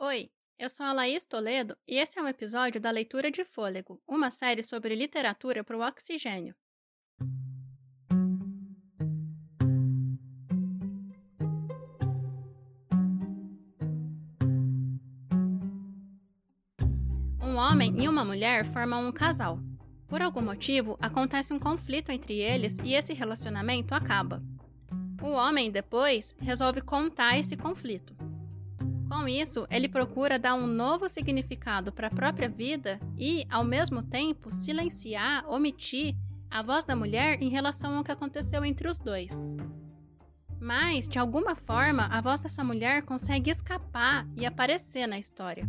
Oi, eu sou a Laís Toledo e esse é um episódio da Leitura de Fôlego, uma série sobre literatura para o oxigênio. Um homem e uma mulher formam um casal. Por algum motivo, acontece um conflito entre eles e esse relacionamento acaba. O homem, depois, resolve contar esse conflito. Com isso, ele procura dar um novo significado para a própria vida e, ao mesmo tempo, silenciar, omitir a voz da mulher em relação ao que aconteceu entre os dois. Mas, de alguma forma, a voz dessa mulher consegue escapar e aparecer na história.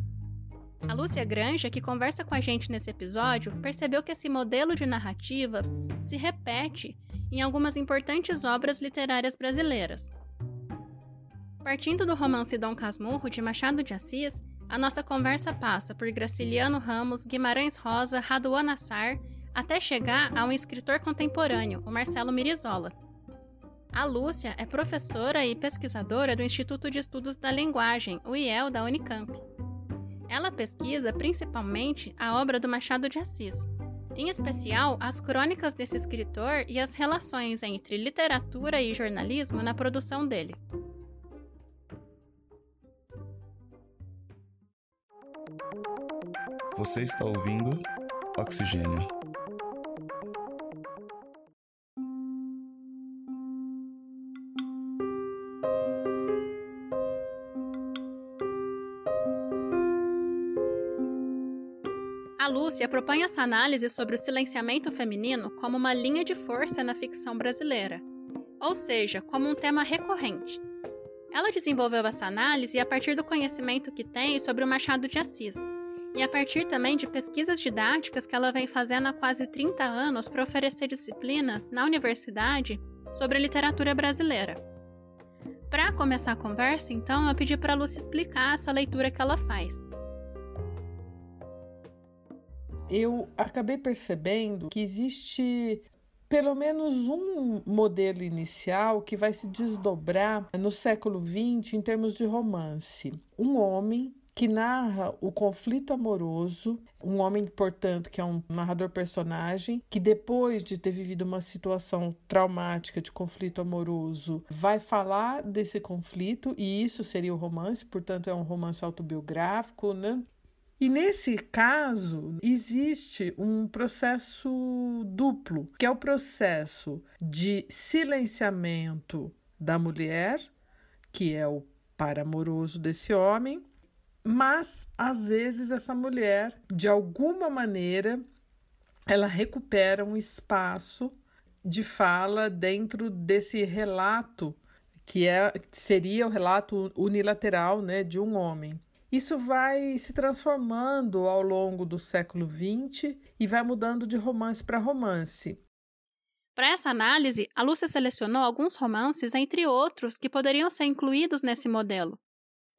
A Lúcia Granja, que conversa com a gente nesse episódio, percebeu que esse modelo de narrativa se repete em algumas importantes obras literárias brasileiras. Partindo do romance Dom Casmurro, de Machado de Assis, a nossa conversa passa por Graciliano Ramos, Guimarães Rosa, Raduan Nassar, até chegar a um escritor contemporâneo, o Marcelo Mirizola. A Lúcia é professora e pesquisadora do Instituto de Estudos da Linguagem, o IEL da Unicamp. Ela pesquisa principalmente a obra do Machado de Assis, em especial as crônicas desse escritor e as relações entre literatura e jornalismo na produção dele. Você está ouvindo Oxigênio. A Lúcia propõe essa análise sobre o silenciamento feminino como uma linha de força na ficção brasileira, ou seja, como um tema recorrente. Ela desenvolveu essa análise a partir do conhecimento que tem sobre o Machado de Assis, e a partir também de pesquisas didáticas que ela vem fazendo há quase 30 anos para oferecer disciplinas na universidade sobre literatura brasileira. Para começar a conversa, então, eu pedi para a Lúcia explicar essa leitura que ela faz. Eu acabei percebendo que existe pelo menos um modelo inicial que vai se desdobrar no século XX em termos de romance. Um homem que narra o conflito amoroso, um homem, portanto, que é um narrador personagem, que depois de ter vivido uma situação traumática de conflito amoroso, vai falar desse conflito, e isso seria o romance, portanto, é um romance autobiográfico, né? E nesse caso, existe um processo duplo, que é o processo de silenciamento da mulher, que é o par amoroso desse homem, mas às vezes essa mulher, de alguma maneira, ela recupera um espaço de fala dentro desse relato que é seria o relato unilateral, né, de um homem. Isso vai se transformando ao longo do século XX e vai mudando de romance para romance. Para essa análise, a Lúcia selecionou alguns romances, entre outros, que poderiam ser incluídos nesse modelo.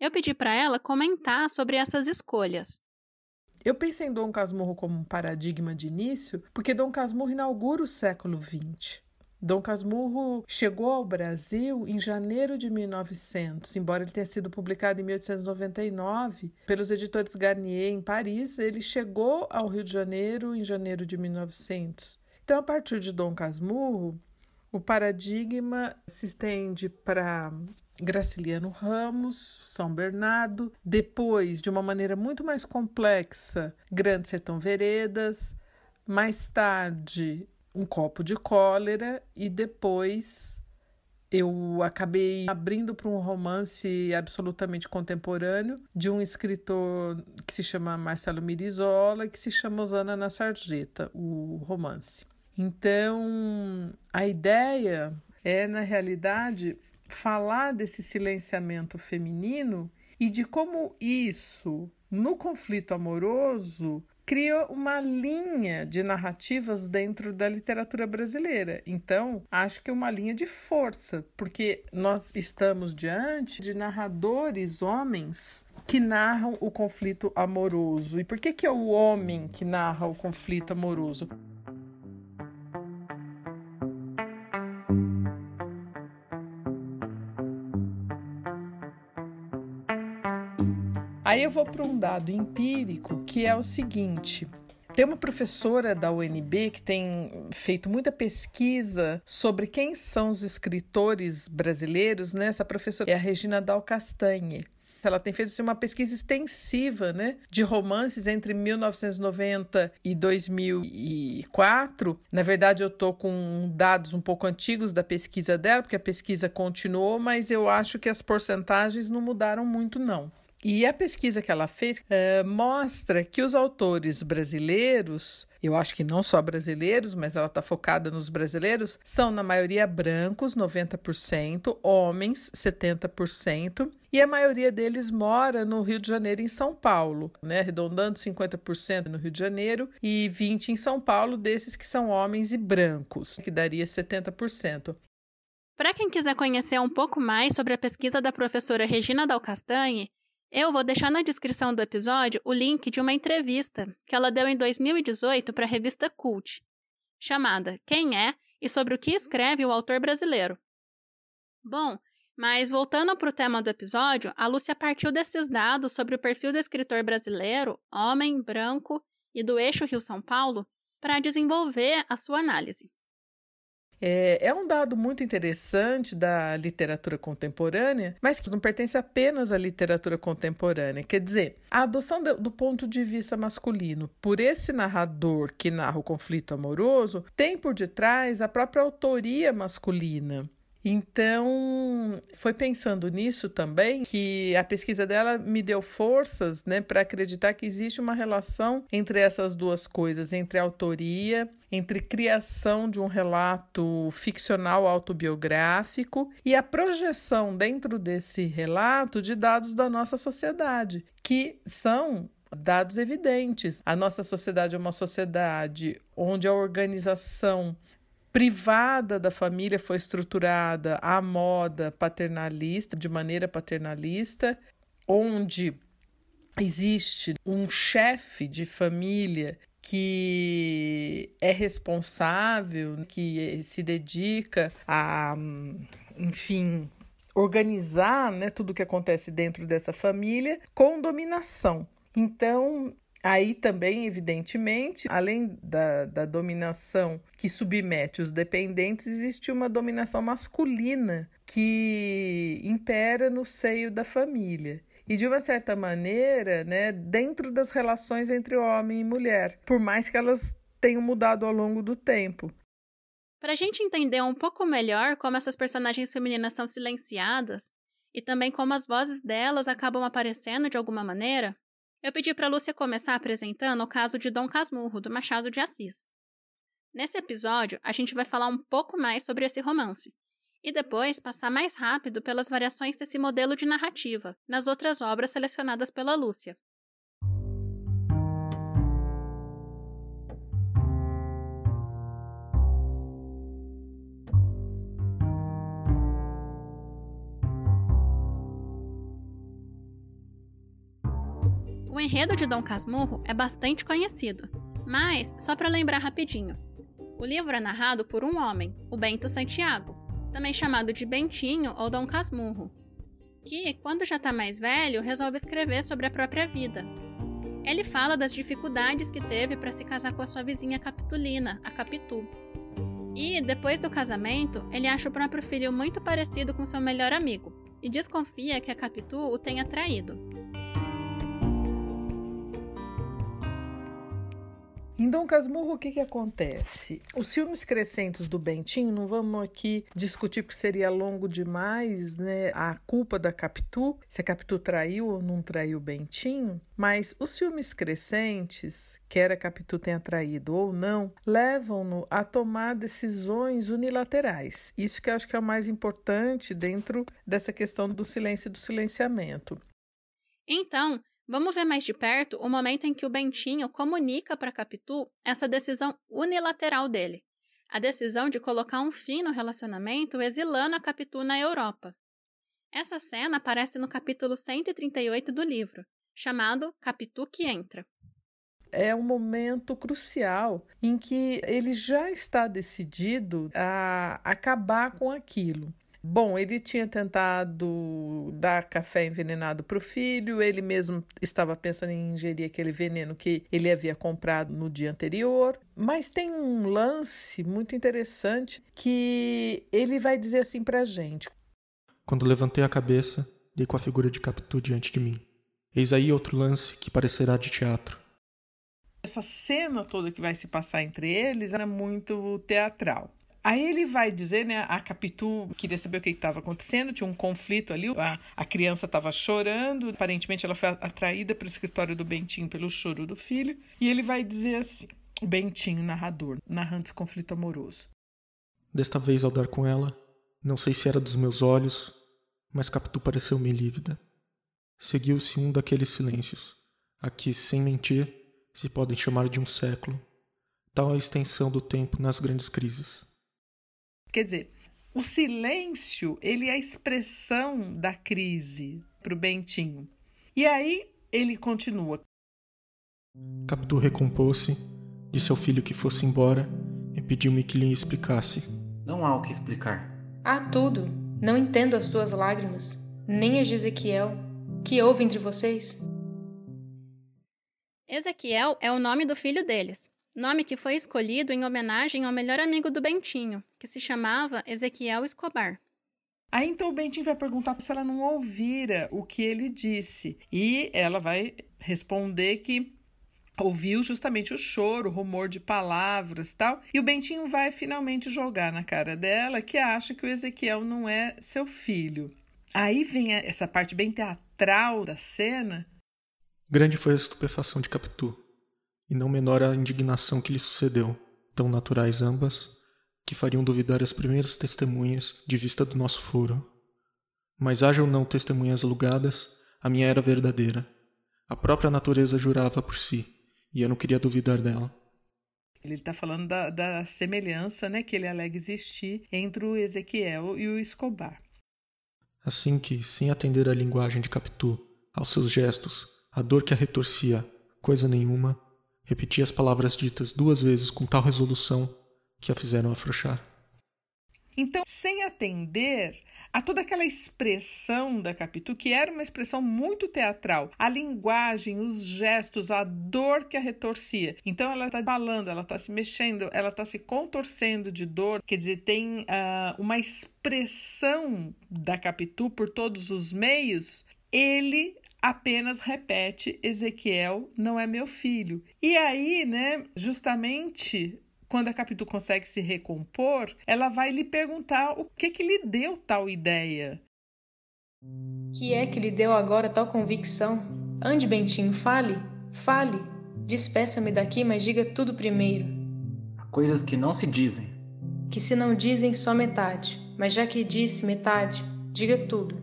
Eu pedi para ela comentar sobre essas escolhas. Eu pensei em Dom Casmurro como um paradigma de início, porque Dom Casmurro inaugura o século XX. Dom Casmurro chegou ao Brasil em janeiro de 1900, embora ele tenha sido publicado em 1899 pelos editores Garnier em Paris, ele chegou ao Rio de Janeiro em janeiro de 1900. Então, a partir de Dom Casmurro, o paradigma se estende para Graciliano Ramos, São Bernardo, depois, de uma maneira muito mais complexa, Grande Sertão Veredas, mais tarde, Um Copo de Cólera, e depois eu acabei abrindo para um romance absolutamente contemporâneo de um escritor que se chama Marcelo Mirizola que se chama Osana na Sarjeta, o romance. Então, a ideia é, na realidade, falar desse silenciamento feminino e de como isso, no conflito amoroso, cria uma linha de narrativas dentro da literatura brasileira. Então, acho que é uma linha de força, porque nós estamos diante de narradores homens que narram o conflito amoroso. E por que, que é o homem que narra o conflito amoroso? Aí eu vou para um dado empírico que é o seguinte: tem uma professora da UNB que tem feito muita pesquisa sobre quem são os escritores brasileiros, né? Essa professora é a Regina Dal Castanhe. Ela tem feito assim, uma pesquisa extensiva né, de romances entre 1990 e 2004. Na verdade, eu estou com dados um pouco antigos da pesquisa dela, porque a pesquisa continuou, mas eu acho que as porcentagens não mudaram muito, não. E a pesquisa que ela fez uh, mostra que os autores brasileiros, eu acho que não só brasileiros, mas ela está focada nos brasileiros, são na maioria brancos, 90%, homens, 70%, e a maioria deles mora no Rio de Janeiro e em São Paulo, né? arredondando 50% no Rio de Janeiro e 20% em São Paulo, desses que são homens e brancos, que daria 70%. Para quem quiser conhecer um pouco mais sobre a pesquisa da professora Regina Dal Castanhe, eu vou deixar na descrição do episódio o link de uma entrevista que ela deu em 2018 para a revista Cult, chamada Quem é e sobre o que escreve o autor brasileiro. Bom, mas voltando para o tema do episódio, a Lúcia partiu desses dados sobre o perfil do escritor brasileiro, homem, branco e do eixo Rio-São Paulo, para desenvolver a sua análise. É, é, um dado muito interessante da literatura contemporânea, mas que não pertence apenas à literatura contemporânea. Quer dizer, a adoção do, do ponto de vista masculino por esse narrador que narra o conflito amoroso tem por detrás a própria autoria masculina. Então, foi pensando nisso também que a pesquisa dela me deu forças né, para acreditar que existe uma relação entre essas duas coisas, entre autoria, entre criação de um relato ficcional autobiográfico e a projeção dentro desse relato de dados da nossa sociedade, que são dados evidentes. A nossa sociedade é uma sociedade onde a organização privada da família foi estruturada à moda paternalista, de maneira paternalista, onde existe um chefe de família que é responsável, que se dedica a, enfim, organizar né, tudo o que acontece dentro dessa família com dominação. Então, Aí também, evidentemente, além da, da dominação que submete os dependentes, existe uma dominação masculina que impera no seio da família. E de uma certa maneira, né, dentro das relações entre homem e mulher, por mais que elas tenham mudado ao longo do tempo. Para a gente entender um pouco melhor como essas personagens femininas são silenciadas e também como as vozes delas acabam aparecendo de alguma maneira, eu pedi para Lúcia começar apresentando o caso de Dom Casmurro, do Machado de Assis. Nesse episódio, a gente vai falar um pouco mais sobre esse romance, e depois passar mais rápido pelas variações desse modelo de narrativa nas outras obras selecionadas pela Lúcia. O enredo de Dom Casmurro é bastante conhecido, mas só para lembrar rapidinho. O livro é narrado por um homem, o Bento Santiago, também chamado de Bentinho ou Dom Casmurro, que, quando já está mais velho, resolve escrever sobre a própria vida. Ele fala das dificuldades que teve para se casar com a sua vizinha Capitulina, a Capitu. E, depois do casamento, ele acha o próprio filho muito parecido com seu melhor amigo e desconfia que a Capitu o tenha traído. Dom Casmurro, o que, que acontece? Os filmes crescentes do Bentinho, não vamos aqui discutir porque seria longo demais, né? A culpa da Capitu, se a Capitu traiu ou não traiu o Bentinho, mas os filmes crescentes, quer a Capitu tenha traído ou não, levam-no a tomar decisões unilaterais. Isso que eu acho que é o mais importante dentro dessa questão do silêncio e do silenciamento. Então, Vamos ver mais de perto o momento em que o Bentinho comunica para Capitu essa decisão unilateral dele, a decisão de colocar um fim no relacionamento exilando a Capitu na Europa. Essa cena aparece no capítulo 138 do livro, chamado Capitu que Entra. É um momento crucial em que ele já está decidido a acabar com aquilo. Bom, ele tinha tentado dar café envenenado para o filho, ele mesmo estava pensando em ingerir aquele veneno que ele havia comprado no dia anterior. Mas tem um lance muito interessante que ele vai dizer assim para a gente. Quando levantei a cabeça, dei com a figura de Capitu diante de mim. Eis aí outro lance que parecerá de teatro. Essa cena toda que vai se passar entre eles era muito teatral. Aí ele vai dizer, né? A Capitu queria saber o que estava acontecendo, tinha um conflito ali, a, a criança estava chorando, aparentemente ela foi atraída para o escritório do Bentinho pelo choro do filho, e ele vai dizer assim: o Bentinho, narrador, narrando esse conflito amoroso. Desta vez, ao dar com ela, não sei se era dos meus olhos, mas Capitu pareceu-me lívida. Seguiu-se um daqueles silêncios, a que, sem mentir, se podem chamar de um século, tal a extensão do tempo nas grandes crises. Quer dizer, o silêncio ele é a expressão da crise para o Bentinho. E aí ele continua. Capitu recompôs-se, disse ao filho que fosse embora e pediu-me que lhe explicasse. Não há o que explicar. Há tudo. Não entendo as tuas lágrimas, nem as de Ezequiel. Que houve entre vocês? Ezequiel é o nome do filho deles, nome que foi escolhido em homenagem ao melhor amigo do Bentinho, que se chamava Ezequiel Escobar. Aí então o Bentinho vai perguntar se ela não ouvira o que ele disse. E ela vai responder que ouviu justamente o choro, o rumor de palavras tal. E o Bentinho vai finalmente jogar na cara dela que acha que o Ezequiel não é seu filho. Aí vem essa parte bem teatral da cena, Grande foi a estupefação de Capitu, e não menor a indignação que lhe sucedeu, tão naturais ambas, que fariam duvidar as primeiras testemunhas de vista do nosso foro. Mas haja ou não testemunhas alugadas, a minha era verdadeira. A própria natureza jurava por si, e eu não queria duvidar dela. Ele está falando da, da, semelhança né, que ele alega existir entre o Ezequiel e o Escobar. Assim que, sem atender à linguagem de Capitu, aos seus gestos, a dor que a retorcia, coisa nenhuma, repetia as palavras ditas duas vezes com tal resolução que a fizeram afrouxar. Então, sem atender a toda aquela expressão da Capitu, que era uma expressão muito teatral, a linguagem, os gestos, a dor que a retorcia. Então, ela está falando, ela está se mexendo, ela está se contorcendo de dor, quer dizer, tem uh, uma expressão da Capitu por todos os meios. Ele apenas repete: Ezequiel não é meu filho. E aí, né, justamente quando a Capitu consegue se recompor, ela vai lhe perguntar o que que lhe deu tal ideia. Que é que lhe deu agora tal convicção? Ande, Bentinho, fale, fale. Despeça-me daqui, mas diga tudo primeiro. Há coisas que não se dizem. Que se não dizem só metade, mas já que disse metade, diga tudo.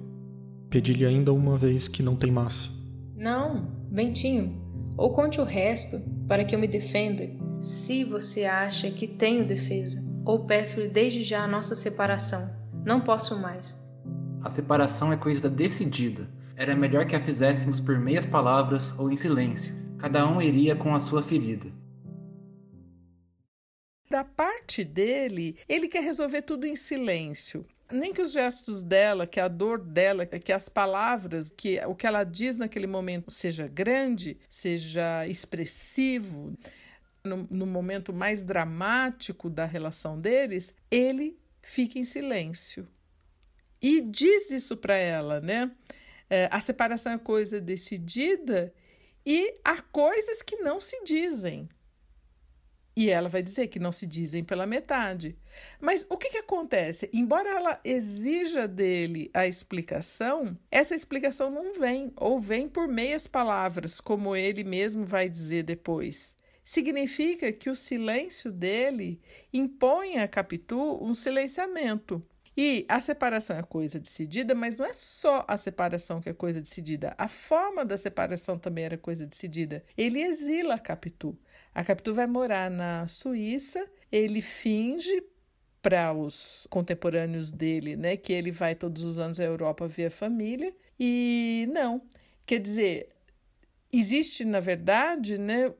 Pedi-lhe ainda uma vez que não teimasse. Não, Bentinho. Ou conte o resto, para que eu me defenda, se você acha que tenho defesa. Ou peço-lhe desde já a nossa separação. Não posso mais. A separação é coisa decidida. Era melhor que a fizéssemos por meias palavras ou em silêncio. Cada um iria com a sua ferida. Da parte dele, ele quer resolver tudo em silêncio nem que os gestos dela, que a dor dela, que as palavras, que o que ela diz naquele momento seja grande, seja expressivo, no, no momento mais dramático da relação deles, ele fica em silêncio. E diz isso para ela, né? É, a separação é coisa decidida e há coisas que não se dizem. E ela vai dizer que não se dizem pela metade. Mas o que, que acontece? Embora ela exija dele a explicação, essa explicação não vem, ou vem por meias palavras, como ele mesmo vai dizer depois. Significa que o silêncio dele impõe a Capitu um silenciamento. E a separação é coisa decidida, mas não é só a separação que é coisa decidida. A forma da separação também era coisa decidida. Ele exila a Capitu. A Capitu vai morar na Suíça, ele finge para os contemporâneos dele, né, que ele vai todos os anos à Europa ver a família e não. Quer dizer, existe na verdade, né,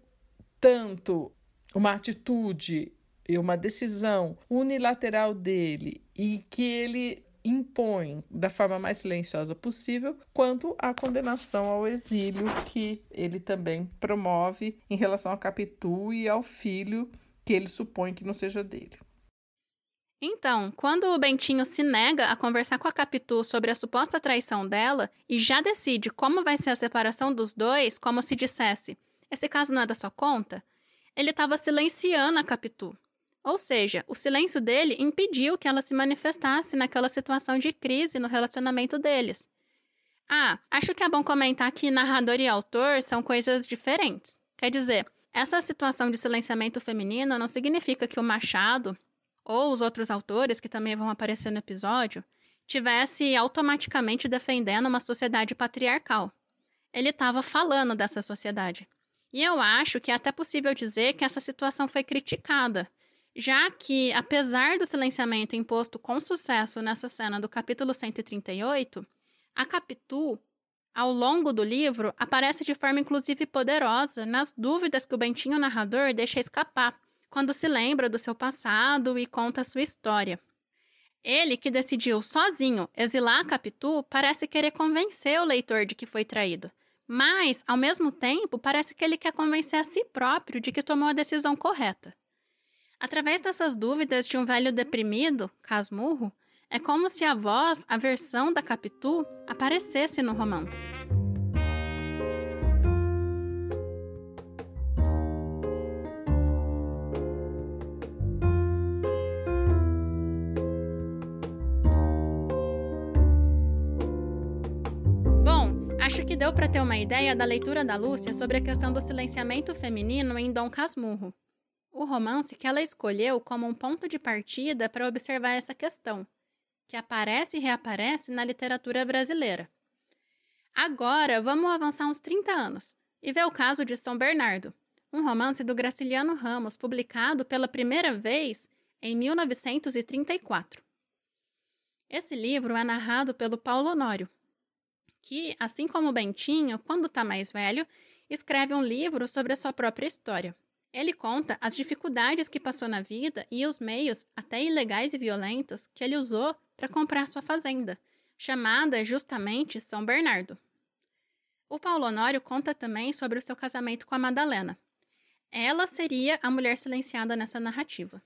tanto uma atitude e uma decisão unilateral dele e que ele impõe da forma mais silenciosa possível, quanto à condenação ao exílio que ele também promove em relação a Capitu e ao filho que ele supõe que não seja dele. Então, quando o Bentinho se nega a conversar com a Capitu sobre a suposta traição dela e já decide como vai ser a separação dos dois, como se dissesse: esse caso não é da sua conta, ele estava silenciando a Capitu. Ou seja, o silêncio dele impediu que ela se manifestasse naquela situação de crise no relacionamento deles. Ah, acho que é bom comentar que narrador e autor são coisas diferentes. Quer dizer, essa situação de silenciamento feminino não significa que o Machado, ou os outros autores que também vão aparecer no episódio, tivesse automaticamente defendendo uma sociedade patriarcal. Ele estava falando dessa sociedade. E eu acho que é até possível dizer que essa situação foi criticada, já que, apesar do silenciamento imposto com sucesso nessa cena do capítulo 138, a Capitu, ao longo do livro, aparece de forma inclusive poderosa nas dúvidas que o Bentinho narrador deixa escapar quando se lembra do seu passado e conta sua história. Ele, que decidiu sozinho exilar Capitu, parece querer convencer o leitor de que foi traído. Mas, ao mesmo tempo, parece que ele quer convencer a si próprio de que tomou a decisão correta. Através dessas dúvidas de um velho deprimido, Casmurro, é como se a voz, a versão da Capitu, aparecesse no romance. Deu para ter uma ideia da leitura da Lúcia sobre a questão do silenciamento feminino em Dom Casmurro. O romance que ela escolheu como um ponto de partida para observar essa questão, que aparece e reaparece na literatura brasileira. Agora, vamos avançar uns 30 anos e ver o caso de São Bernardo, um romance do Graciliano Ramos, publicado pela primeira vez em 1934. Esse livro é narrado pelo Paulo Honório, que, assim como Bentinho, quando está mais velho, escreve um livro sobre a sua própria história. Ele conta as dificuldades que passou na vida e os meios, até ilegais e violentos, que ele usou para comprar sua fazenda, chamada justamente São Bernardo. O Paulo Honório conta também sobre o seu casamento com a Madalena. Ela seria a mulher silenciada nessa narrativa.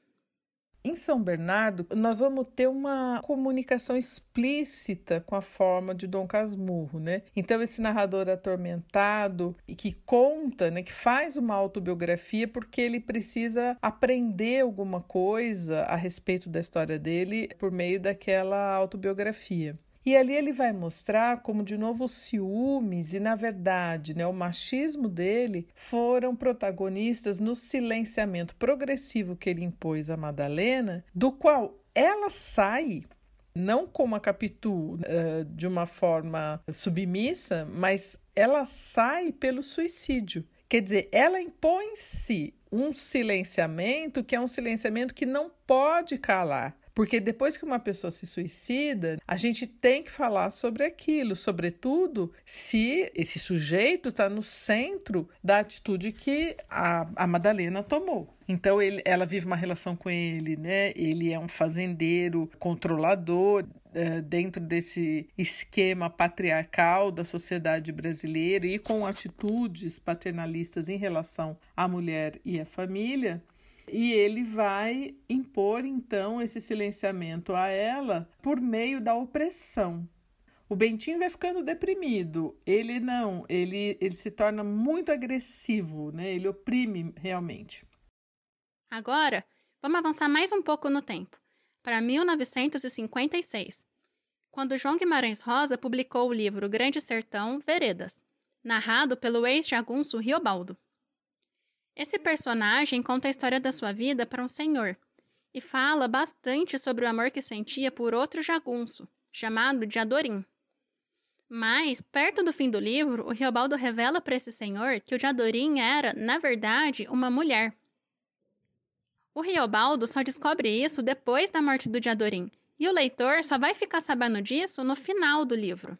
Em São Bernardo, nós vamos ter uma comunicação explícita com a forma de Dom Casmurro, né? Então, esse narrador atormentado e que conta, né, que faz uma autobiografia porque ele precisa aprender alguma coisa a respeito da história dele por meio daquela autobiografia. E ali ele vai mostrar como, de novo, os ciúmes e, na verdade, né, o machismo dele foram protagonistas no silenciamento progressivo que ele impôs a Madalena, do qual ela sai não como a Capitu uh, de uma forma submissa, mas ela sai pelo suicídio. Quer dizer, ela impõe-se um silenciamento que é um silenciamento que não pode calar. Porque depois que uma pessoa se suicida, a gente tem que falar sobre aquilo, sobretudo se esse sujeito está no centro da atitude que a, a Madalena tomou. Então ele, ela vive uma relação com ele, né? Ele é um fazendeiro controlador, é, dentro desse esquema patriarcal da sociedade brasileira e com atitudes paternalistas em relação à mulher e à família. E ele vai impor então esse silenciamento a ela por meio da opressão. O Bentinho vai ficando deprimido. Ele não, ele, ele se torna muito agressivo, né? Ele oprime realmente. Agora, vamos avançar mais um pouco no tempo, para 1956, quando João Guimarães Rosa publicou o livro Grande Sertão Veredas, narrado pelo ex-jagunço Riobaldo. Esse personagem conta a história da sua vida para um senhor e fala bastante sobre o amor que sentia por outro jagunço, chamado de Adorim. Mas, perto do fim do livro, o Riobaldo revela para esse senhor que o Jadorim era, na verdade, uma mulher. O Riobaldo só descobre isso depois da morte do Jadorim, e o leitor só vai ficar sabendo disso no final do livro.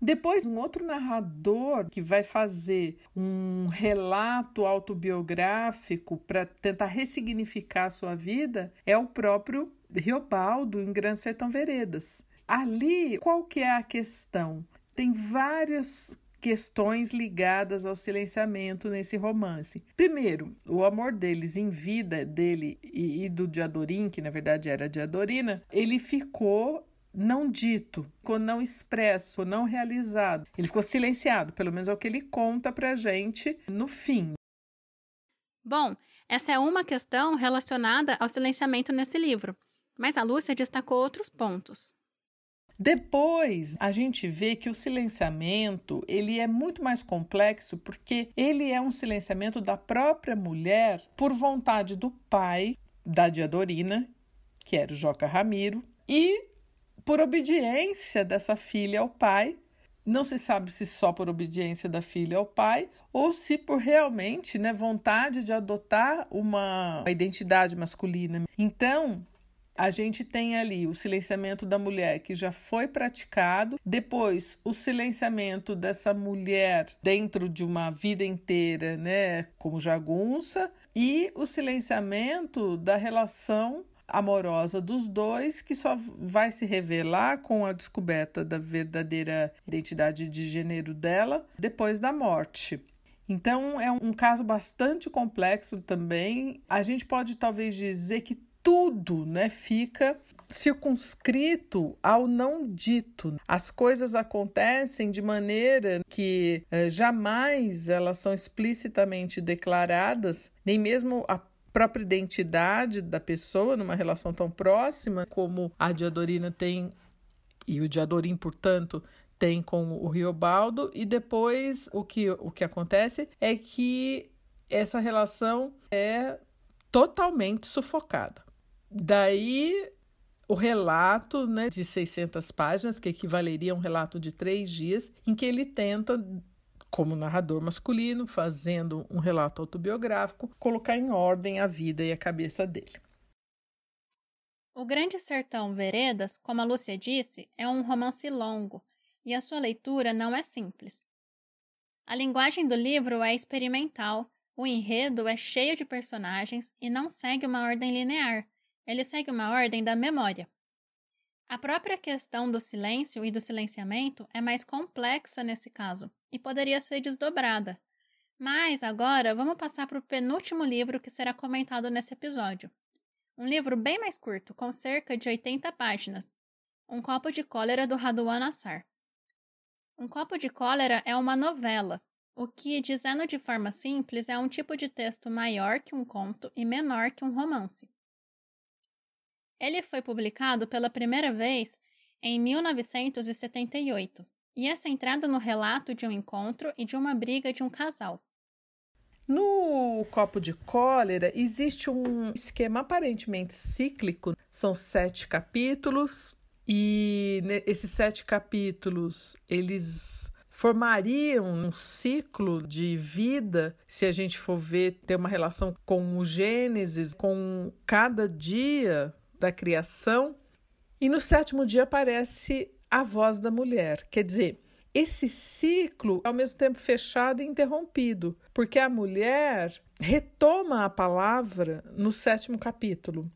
Depois, um outro narrador que vai fazer um relato autobiográfico para tentar ressignificar a sua vida é o próprio Riobaldo em Grande Sertão Veredas. Ali, qual que é a questão? Tem várias questões ligadas ao silenciamento nesse romance. Primeiro, o amor deles em vida, dele e, do Diadorim, que na verdade era Diadorina, ele ficou não dito, ficou não expresso, não realizado. Ele ficou silenciado, pelo menos é o que ele conta pra gente no fim. Bom, essa é uma questão relacionada ao silenciamento nesse livro, mas a Lúcia destacou outros pontos. Depois, a gente vê que o silenciamento, ele é muito mais complexo porque ele é um silenciamento da própria mulher por vontade do pai da Diadorina, que era o Joca Ramiro, e por obediência dessa filha ao pai. Não se sabe se só por obediência da filha ao pai ou se por realmente né, vontade de adotar uma identidade masculina. Então, a gente tem ali o silenciamento da mulher que já foi praticado, depois o silenciamento dessa mulher dentro de uma vida inteira, né, como jagunça, e o silenciamento da relação amorosa dos dois, que só vai se revelar com a descoberta da verdadeira identidade de gênero dela depois da morte. Então é um caso bastante complexo também. A gente pode talvez dizer que tudo, né, fica circunscrito ao não dito. As coisas acontecem de maneira que eh, jamais elas são explicitamente declaradas, nem mesmo a própria identidade da pessoa numa relação tão próxima como a Diadorina tem e o Diadorim, portanto, tem com o Riobaldo e depois o que, o que acontece é que essa relação é totalmente sufocada. Daí o relato né, de 600 páginas, que equivaleria a um relato de três dias, em que ele tenta como narrador masculino, fazendo um relato autobiográfico, colocar em ordem a vida e a cabeça dele. O Grande Sertão Veredas, como a Lúcia disse, é um romance longo e a sua leitura não é simples. A linguagem do livro é experimental, o enredo é cheio de personagens e não segue uma ordem linear, ele segue uma ordem da memória. A própria questão do silêncio e do silenciamento é mais complexa nesse caso e poderia ser desdobrada. Mas agora vamos passar para o penúltimo livro que será comentado nesse episódio. Um livro bem mais curto, com cerca de 80 páginas. Um Copo de Cólera do Raduan Assar. Um Copo de Cólera é uma novela, o que, dizendo de forma simples, é um tipo de texto maior que um conto e menor que um romance. Ele foi publicado pela primeira vez em 1978 e é centrado no relato de um encontro e de uma briga de um casal. No copo de cólera existe um esquema aparentemente cíclico. São sete capítulos e esses sete capítulos eles formariam um ciclo de vida, se a gente for ver, ter uma relação com o Gênesis, com cada dia da criação, e no sétimo dia aparece a voz da mulher. Quer dizer, esse ciclo é ao mesmo tempo fechado e interrompido, porque a mulher retoma a palavra no sétimo capítulo.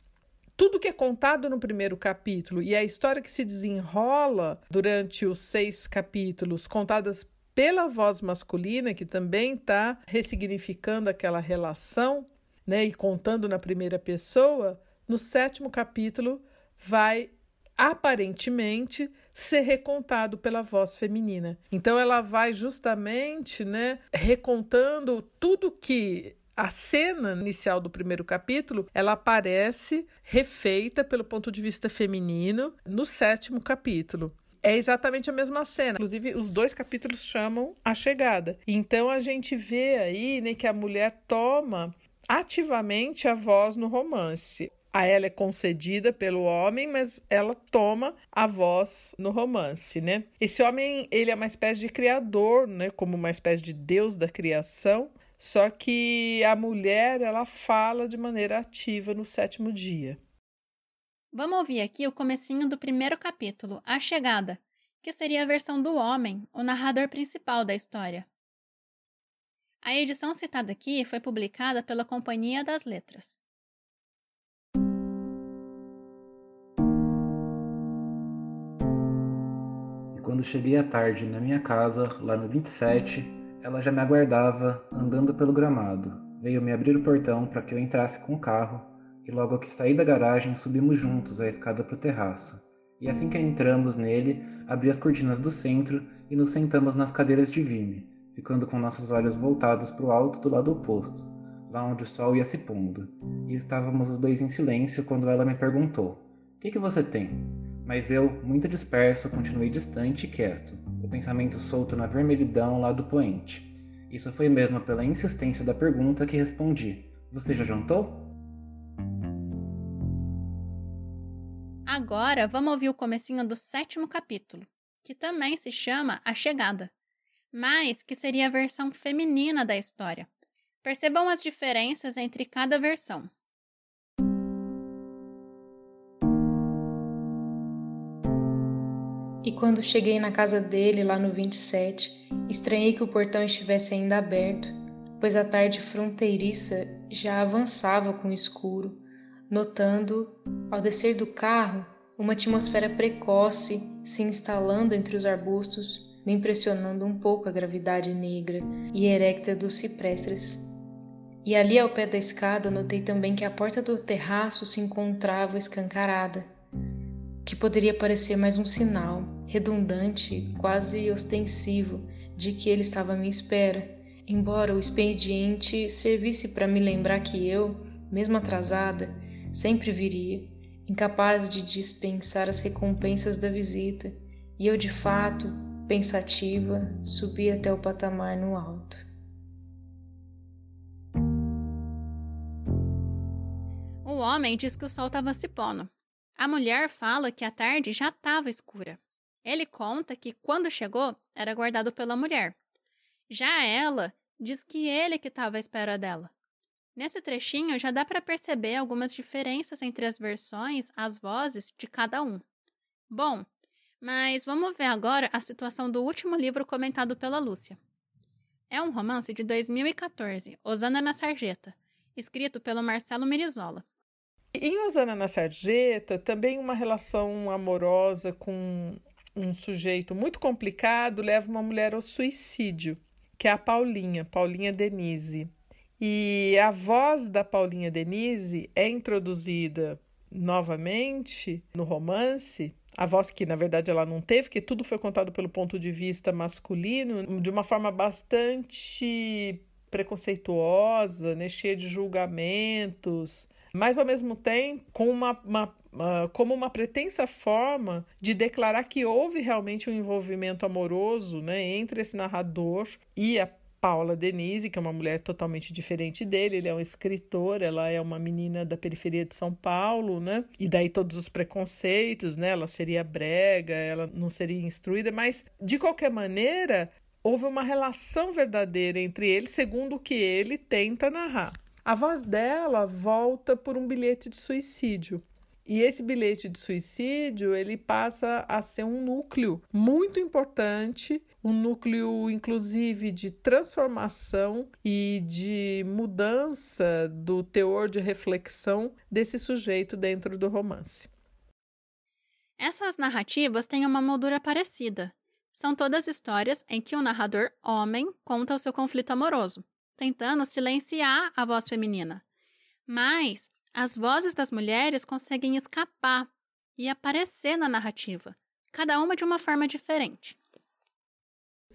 Tudo que é contado no primeiro capítulo e a história que se desenrola durante os seis capítulos, contadas pela voz masculina, que também está ressignificando aquela relação, né, e contando na primeira pessoa, no sétimo capítulo vai aparentemente ser recontado pela voz feminina. Então ela vai justamente, né, recontando tudo que a cena inicial do primeiro capítulo, ela aparece refeita pelo ponto de vista feminino no sétimo capítulo. É exatamente a mesma cena. Inclusive, os dois capítulos chamam a chegada. Então a gente vê aí né, que a mulher toma ativamente a voz no romance a ela é concedida pelo homem, mas ela toma a voz no romance, né? Esse homem, ele é uma espécie de criador, né, como uma espécie de deus da criação, só que a mulher, ela fala de maneira ativa no sétimo dia. Vamos ouvir aqui o comecinho do primeiro capítulo, A Chegada, que seria a versão do homem, o narrador principal da história. A edição citada aqui foi publicada pela Companhia das Letras. Quando cheguei à tarde na minha casa, lá no 27, ela já me aguardava andando pelo gramado. Veio me abrir o portão para que eu entrasse com o carro e logo que saí da garagem subimos juntos a escada para o terraço. E assim que entramos nele, abri as cortinas do centro e nos sentamos nas cadeiras de vime, ficando com nossos olhos voltados para o alto do lado oposto, lá onde o sol ia se pondo. E estávamos os dois em silêncio quando ela me perguntou: O que, que você tem? Mas eu, muito disperso, continuei distante e quieto, o pensamento solto na vermelhidão lá do poente. Isso foi mesmo pela insistência da pergunta que respondi: Você já jantou? Agora vamos ouvir o comecinho do sétimo capítulo, que também se chama A Chegada, mas que seria a versão feminina da história. Percebam as diferenças entre cada versão. E quando cheguei na casa dele, lá no 27, estranhei que o portão estivesse ainda aberto, pois a tarde fronteiriça já avançava com o escuro notando, ao descer do carro, uma atmosfera precoce se instalando entre os arbustos, me impressionando um pouco a gravidade negra e erecta dos ciprestes. E ali ao pé da escada notei também que a porta do terraço se encontrava escancarada, que poderia parecer mais um sinal, redundante, quase ostensivo, de que ele estava à minha espera, embora o expediente servisse para me lembrar que eu, mesmo atrasada, sempre viria, incapaz de dispensar as recompensas da visita, e eu, de fato, pensativa, subi até o patamar no alto. O homem diz que o sol estava se pondo. A mulher fala que a tarde já estava escura. Ele conta que quando chegou era guardado pela mulher. Já ela diz que ele que estava à espera dela. Nesse trechinho já dá para perceber algumas diferenças entre as versões, as vozes de cada um. Bom, mas vamos ver agora a situação do último livro comentado pela Lúcia. É um romance de 2014, Osana na Sarjeta, escrito pelo Marcelo Mirizola. Em Osana na Sarjeta, também uma relação amorosa com um sujeito muito complicado leva uma mulher ao suicídio, que é a Paulinha, Paulinha Denise. E a voz da Paulinha Denise é introduzida novamente no romance. A voz que, na verdade, ela não teve, que tudo foi contado pelo ponto de vista masculino, de uma forma bastante preconceituosa, né, cheia de julgamentos, mas ao mesmo tempo com uma, uma uh, como uma pretensa forma de declarar que houve realmente um envolvimento amoroso né, entre esse narrador e a Paula Denise, que é uma mulher totalmente diferente dele, ele é um escritor, ela é uma menina da periferia de São Paulo, né? E daí todos os preconceitos, né? Ela seria brega, ela não seria instruída, mas de qualquer maneira, houve uma relação verdadeira entre eles, segundo o que ele tenta narrar. A voz dela volta por um bilhete de suicídio. E esse bilhete de suicídio, ele passa a ser um núcleo muito importante, um núcleo inclusive de transformação e de mudança do teor de reflexão desse sujeito dentro do romance. Essas narrativas têm uma moldura parecida. São todas histórias em que o narrador homem conta o seu conflito amoroso, tentando silenciar a voz feminina. Mas as vozes das mulheres conseguem escapar e aparecer na narrativa, cada uma de uma forma diferente.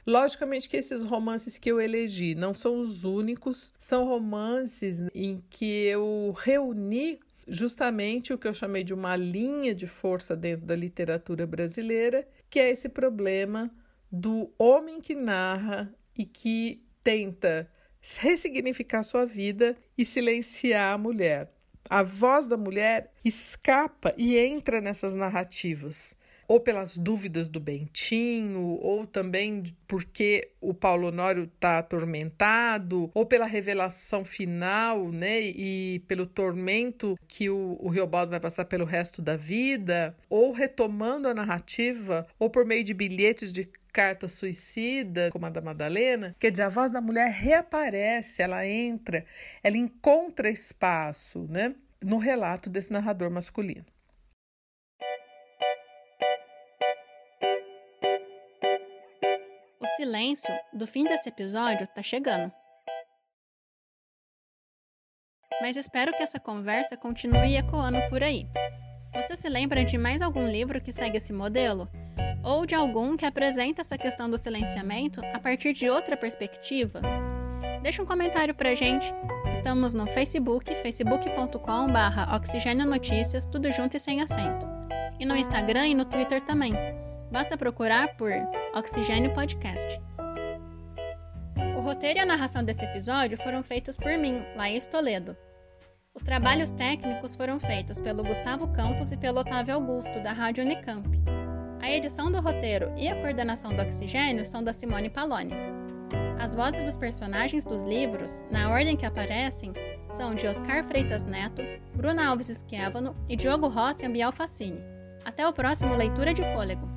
Logicamente que esses romances que eu elegi não são os únicos, são romances em que eu reuni justamente o que eu chamei de uma linha de força dentro da literatura brasileira, que é esse problema do homem que narra e que tenta ressignificar sua vida e silenciar a mulher a voz da mulher escapa e entra nessas narrativas. Ou pelas dúvidas do Bentinho, ou também porque o Paulo Honório está atormentado, ou pela revelação final, né? E pelo tormento que o, o Riobaldo vai passar pelo resto da vida, ou retomando a narrativa, ou por meio de bilhetes de carta suicida, como a da Madalena, quer dizer, a voz da mulher reaparece, ela entra, ela encontra espaço, né? No relato desse narrador masculino. Silêncio do fim desse episódio tá chegando. Mas espero que essa conversa continue ecoando por aí. Você se lembra de mais algum livro que segue esse modelo? Ou de algum que apresenta essa questão do silenciamento a partir de outra perspectiva? Deixa um comentário pra gente. Estamos no Facebook, facebook.com.br Oxigênio Notícias, tudo junto e sem acento. E no Instagram e no Twitter também. Basta procurar por Oxigênio Podcast. O roteiro e a narração desse episódio foram feitos por mim, Laís Toledo. Os trabalhos técnicos foram feitos pelo Gustavo Campos e pelo Otávio Augusto, da Rádio Unicamp. A edição do roteiro e a coordenação do Oxigênio são da Simone Paloni. As vozes dos personagens dos livros, na ordem que aparecem, são de Oscar Freitas Neto, Bruna Alves Esquiavano e Diogo Rossi Ambiel Facini. Até o próximo Leitura de Fôlego!